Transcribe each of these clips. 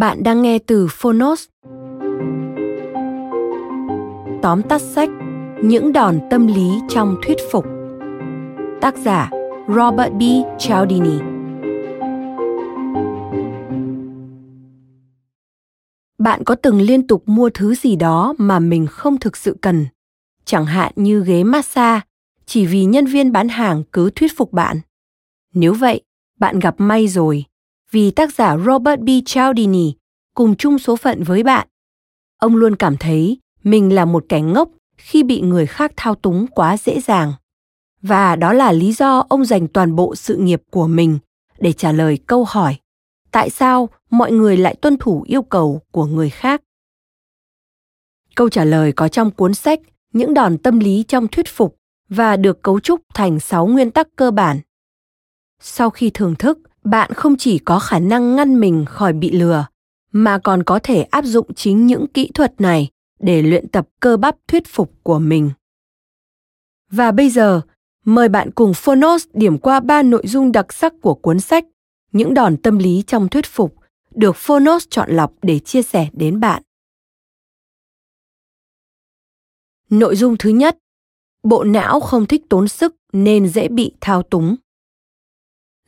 Bạn đang nghe từ Phonos. Tóm tắt sách Những đòn tâm lý trong thuyết phục Tác giả Robert B. Cialdini Bạn có từng liên tục mua thứ gì đó mà mình không thực sự cần, chẳng hạn như ghế massage, chỉ vì nhân viên bán hàng cứ thuyết phục bạn? Nếu vậy, bạn gặp may rồi vì tác giả Robert B. Cialdini cùng chung số phận với bạn. Ông luôn cảm thấy mình là một kẻ ngốc khi bị người khác thao túng quá dễ dàng. Và đó là lý do ông dành toàn bộ sự nghiệp của mình để trả lời câu hỏi tại sao mọi người lại tuân thủ yêu cầu của người khác. Câu trả lời có trong cuốn sách Những đòn tâm lý trong thuyết phục và được cấu trúc thành 6 nguyên tắc cơ bản. Sau khi thưởng thức, bạn không chỉ có khả năng ngăn mình khỏi bị lừa, mà còn có thể áp dụng chính những kỹ thuật này để luyện tập cơ bắp thuyết phục của mình. Và bây giờ, mời bạn cùng phonos điểm qua ba nội dung đặc sắc của cuốn sách, những đòn tâm lý trong thuyết phục, được phonos chọn lọc để chia sẻ đến bạn. Nội dung thứ nhất, bộ não không thích tốn sức nên dễ bị thao túng.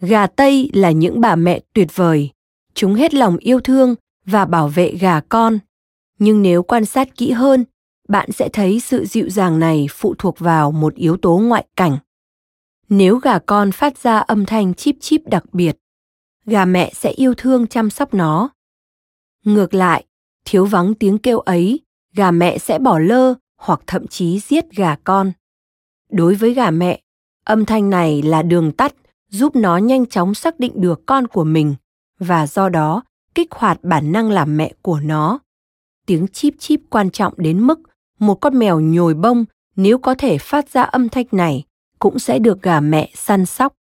Gà Tây là những bà mẹ tuyệt vời. Chúng hết lòng yêu thương và bảo vệ gà con. Nhưng nếu quan sát kỹ hơn, bạn sẽ thấy sự dịu dàng này phụ thuộc vào một yếu tố ngoại cảnh. Nếu gà con phát ra âm thanh chip chip đặc biệt, gà mẹ sẽ yêu thương chăm sóc nó. Ngược lại, thiếu vắng tiếng kêu ấy, gà mẹ sẽ bỏ lơ hoặc thậm chí giết gà con. Đối với gà mẹ, âm thanh này là đường tắt giúp nó nhanh chóng xác định được con của mình và do đó kích hoạt bản năng làm mẹ của nó. Tiếng chip chip quan trọng đến mức một con mèo nhồi bông nếu có thể phát ra âm thanh này cũng sẽ được gà mẹ săn sóc.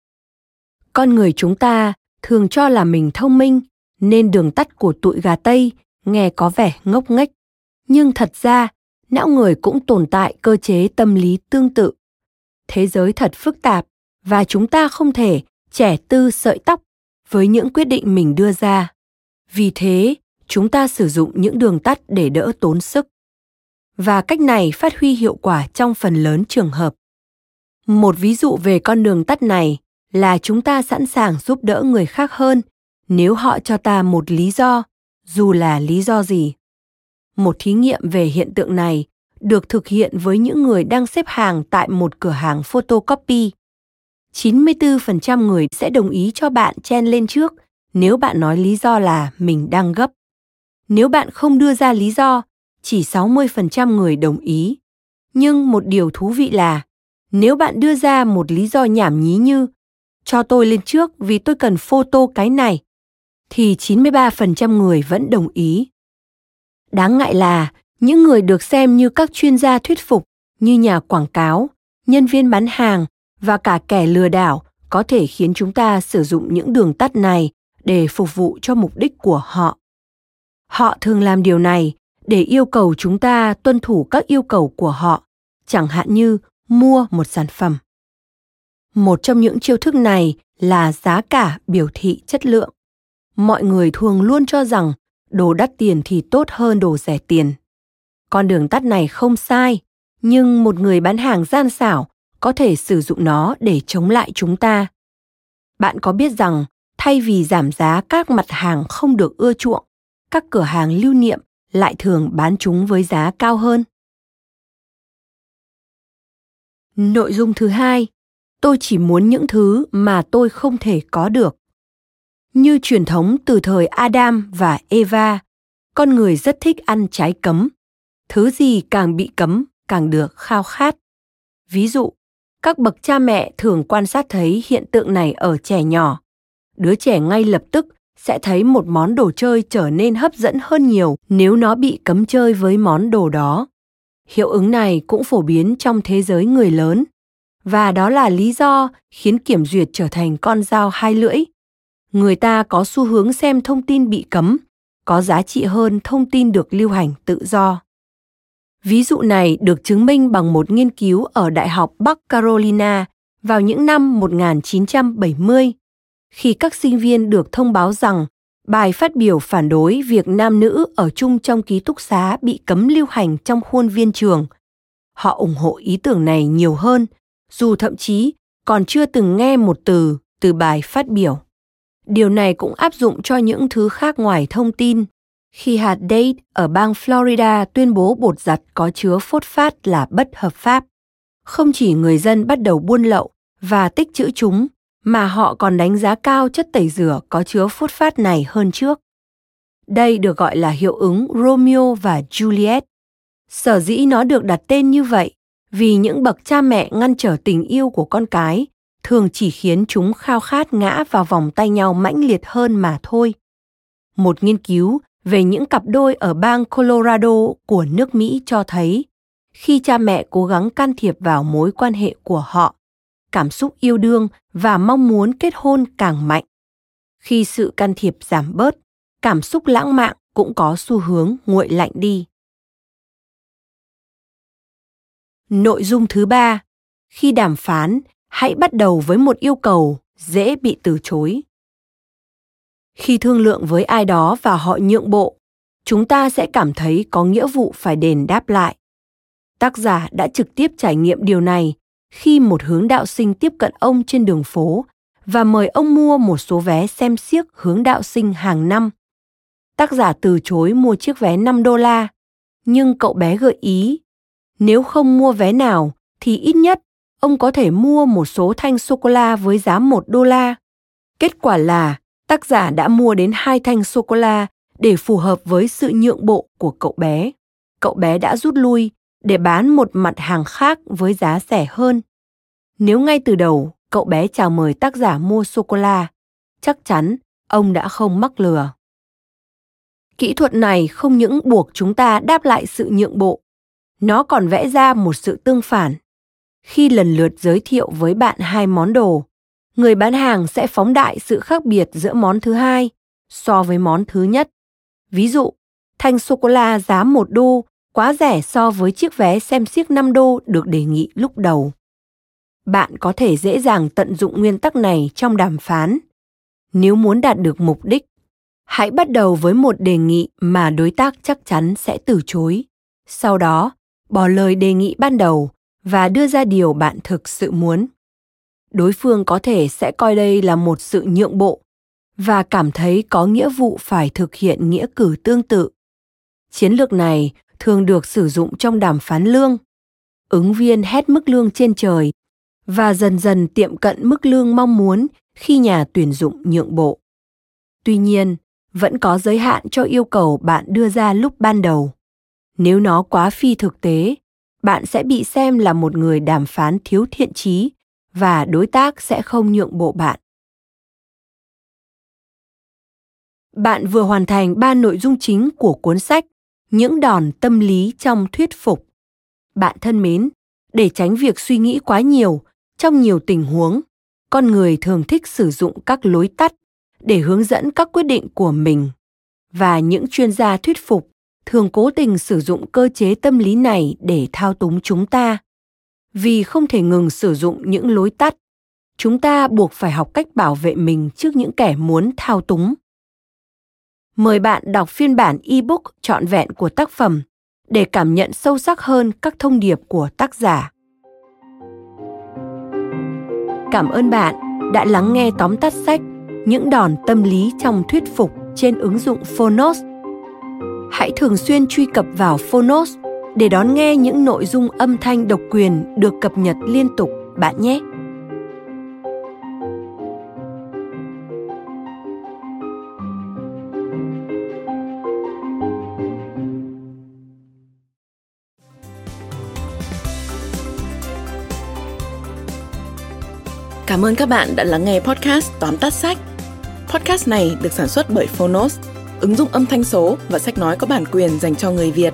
Con người chúng ta thường cho là mình thông minh nên đường tắt của tụi gà Tây nghe có vẻ ngốc nghếch. Nhưng thật ra, não người cũng tồn tại cơ chế tâm lý tương tự. Thế giới thật phức tạp và chúng ta không thể trẻ tư sợi tóc với những quyết định mình đưa ra. Vì thế, chúng ta sử dụng những đường tắt để đỡ tốn sức. Và cách này phát huy hiệu quả trong phần lớn trường hợp. Một ví dụ về con đường tắt này là chúng ta sẵn sàng giúp đỡ người khác hơn nếu họ cho ta một lý do, dù là lý do gì. Một thí nghiệm về hiện tượng này được thực hiện với những người đang xếp hàng tại một cửa hàng photocopy 94% người sẽ đồng ý cho bạn chen lên trước nếu bạn nói lý do là mình đang gấp. Nếu bạn không đưa ra lý do, chỉ 60% người đồng ý. Nhưng một điều thú vị là, nếu bạn đưa ra một lý do nhảm nhí như cho tôi lên trước vì tôi cần photo cái này, thì 93% người vẫn đồng ý. Đáng ngại là những người được xem như các chuyên gia thuyết phục như nhà quảng cáo, nhân viên bán hàng và cả kẻ lừa đảo có thể khiến chúng ta sử dụng những đường tắt này để phục vụ cho mục đích của họ. Họ thường làm điều này để yêu cầu chúng ta tuân thủ các yêu cầu của họ chẳng hạn như mua một sản phẩm. Một trong những chiêu thức này là giá cả biểu thị chất lượng. Mọi người thường luôn cho rằng đồ đắt tiền thì tốt hơn đồ rẻ tiền. Con đường tắt này không sai, nhưng một người bán hàng gian xảo có thể sử dụng nó để chống lại chúng ta. Bạn có biết rằng thay vì giảm giá các mặt hàng không được ưa chuộng, các cửa hàng lưu niệm lại thường bán chúng với giá cao hơn. Nội dung thứ hai, tôi chỉ muốn những thứ mà tôi không thể có được. Như truyền thống từ thời Adam và Eva, con người rất thích ăn trái cấm. Thứ gì càng bị cấm càng được khao khát. Ví dụ, các bậc cha mẹ thường quan sát thấy hiện tượng này ở trẻ nhỏ. Đứa trẻ ngay lập tức sẽ thấy một món đồ chơi trở nên hấp dẫn hơn nhiều nếu nó bị cấm chơi với món đồ đó. Hiệu ứng này cũng phổ biến trong thế giới người lớn. Và đó là lý do khiến kiểm duyệt trở thành con dao hai lưỡi. Người ta có xu hướng xem thông tin bị cấm, có giá trị hơn thông tin được lưu hành tự do. Ví dụ này được chứng minh bằng một nghiên cứu ở Đại học Bắc Carolina vào những năm 1970, khi các sinh viên được thông báo rằng bài phát biểu phản đối việc nam nữ ở chung trong ký túc xá bị cấm lưu hành trong khuôn viên trường. Họ ủng hộ ý tưởng này nhiều hơn, dù thậm chí còn chưa từng nghe một từ từ bài phát biểu. Điều này cũng áp dụng cho những thứ khác ngoài thông tin. Khi hạt date ở bang Florida tuyên bố bột giặt có chứa phốt phát là bất hợp pháp, không chỉ người dân bắt đầu buôn lậu và tích trữ chúng mà họ còn đánh giá cao chất tẩy rửa có chứa phốt phát này hơn trước. Đây được gọi là hiệu ứng Romeo và Juliet. Sở dĩ nó được đặt tên như vậy vì những bậc cha mẹ ngăn trở tình yêu của con cái thường chỉ khiến chúng khao khát ngã vào vòng tay nhau mãnh liệt hơn mà thôi. Một nghiên cứu về những cặp đôi ở bang Colorado của nước Mỹ cho thấy khi cha mẹ cố gắng can thiệp vào mối quan hệ của họ cảm xúc yêu đương và mong muốn kết hôn càng mạnh. Khi sự can thiệp giảm bớt, cảm xúc lãng mạn cũng có xu hướng nguội lạnh đi. Nội dung thứ ba, khi đàm phán, hãy bắt đầu với một yêu cầu dễ bị từ chối. Khi thương lượng với ai đó và họ nhượng bộ, chúng ta sẽ cảm thấy có nghĩa vụ phải đền đáp lại. Tác giả đã trực tiếp trải nghiệm điều này khi một hướng đạo sinh tiếp cận ông trên đường phố và mời ông mua một số vé xem xiếc hướng đạo sinh hàng năm. Tác giả từ chối mua chiếc vé 5 đô la, nhưng cậu bé gợi ý, nếu không mua vé nào thì ít nhất ông có thể mua một số thanh sô-cô-la với giá 1 đô la. Kết quả là tác giả đã mua đến hai thanh sô-cô-la để phù hợp với sự nhượng bộ của cậu bé. Cậu bé đã rút lui để bán một mặt hàng khác với giá rẻ hơn. Nếu ngay từ đầu cậu bé chào mời tác giả mua sô cô la, chắc chắn ông đã không mắc lừa. Kỹ thuật này không những buộc chúng ta đáp lại sự nhượng bộ, nó còn vẽ ra một sự tương phản. Khi lần lượt giới thiệu với bạn hai món đồ, người bán hàng sẽ phóng đại sự khác biệt giữa món thứ hai so với món thứ nhất. Ví dụ, thanh sô cô la giá một đô quá rẻ so với chiếc vé xem xiếc 5 đô được đề nghị lúc đầu. Bạn có thể dễ dàng tận dụng nguyên tắc này trong đàm phán. Nếu muốn đạt được mục đích, hãy bắt đầu với một đề nghị mà đối tác chắc chắn sẽ từ chối. Sau đó, bỏ lời đề nghị ban đầu và đưa ra điều bạn thực sự muốn. Đối phương có thể sẽ coi đây là một sự nhượng bộ và cảm thấy có nghĩa vụ phải thực hiện nghĩa cử tương tự. Chiến lược này thường được sử dụng trong đàm phán lương. Ứng viên hét mức lương trên trời và dần dần tiệm cận mức lương mong muốn khi nhà tuyển dụng nhượng bộ. Tuy nhiên, vẫn có giới hạn cho yêu cầu bạn đưa ra lúc ban đầu. Nếu nó quá phi thực tế, bạn sẽ bị xem là một người đàm phán thiếu thiện trí và đối tác sẽ không nhượng bộ bạn. Bạn vừa hoàn thành ba nội dung chính của cuốn sách những đòn tâm lý trong thuyết phục. Bạn thân mến, để tránh việc suy nghĩ quá nhiều, trong nhiều tình huống, con người thường thích sử dụng các lối tắt để hướng dẫn các quyết định của mình. Và những chuyên gia thuyết phục thường cố tình sử dụng cơ chế tâm lý này để thao túng chúng ta. Vì không thể ngừng sử dụng những lối tắt, chúng ta buộc phải học cách bảo vệ mình trước những kẻ muốn thao túng mời bạn đọc phiên bản ebook trọn vẹn của tác phẩm để cảm nhận sâu sắc hơn các thông điệp của tác giả. Cảm ơn bạn đã lắng nghe tóm tắt sách Những đòn tâm lý trong thuyết phục trên ứng dụng Phonos. Hãy thường xuyên truy cập vào Phonos để đón nghe những nội dung âm thanh độc quyền được cập nhật liên tục bạn nhé. Cảm ơn các bạn đã lắng nghe podcast tóm tắt sách. Podcast này được sản xuất bởi Phonos, ứng dụng âm thanh số và sách nói có bản quyền dành cho người Việt.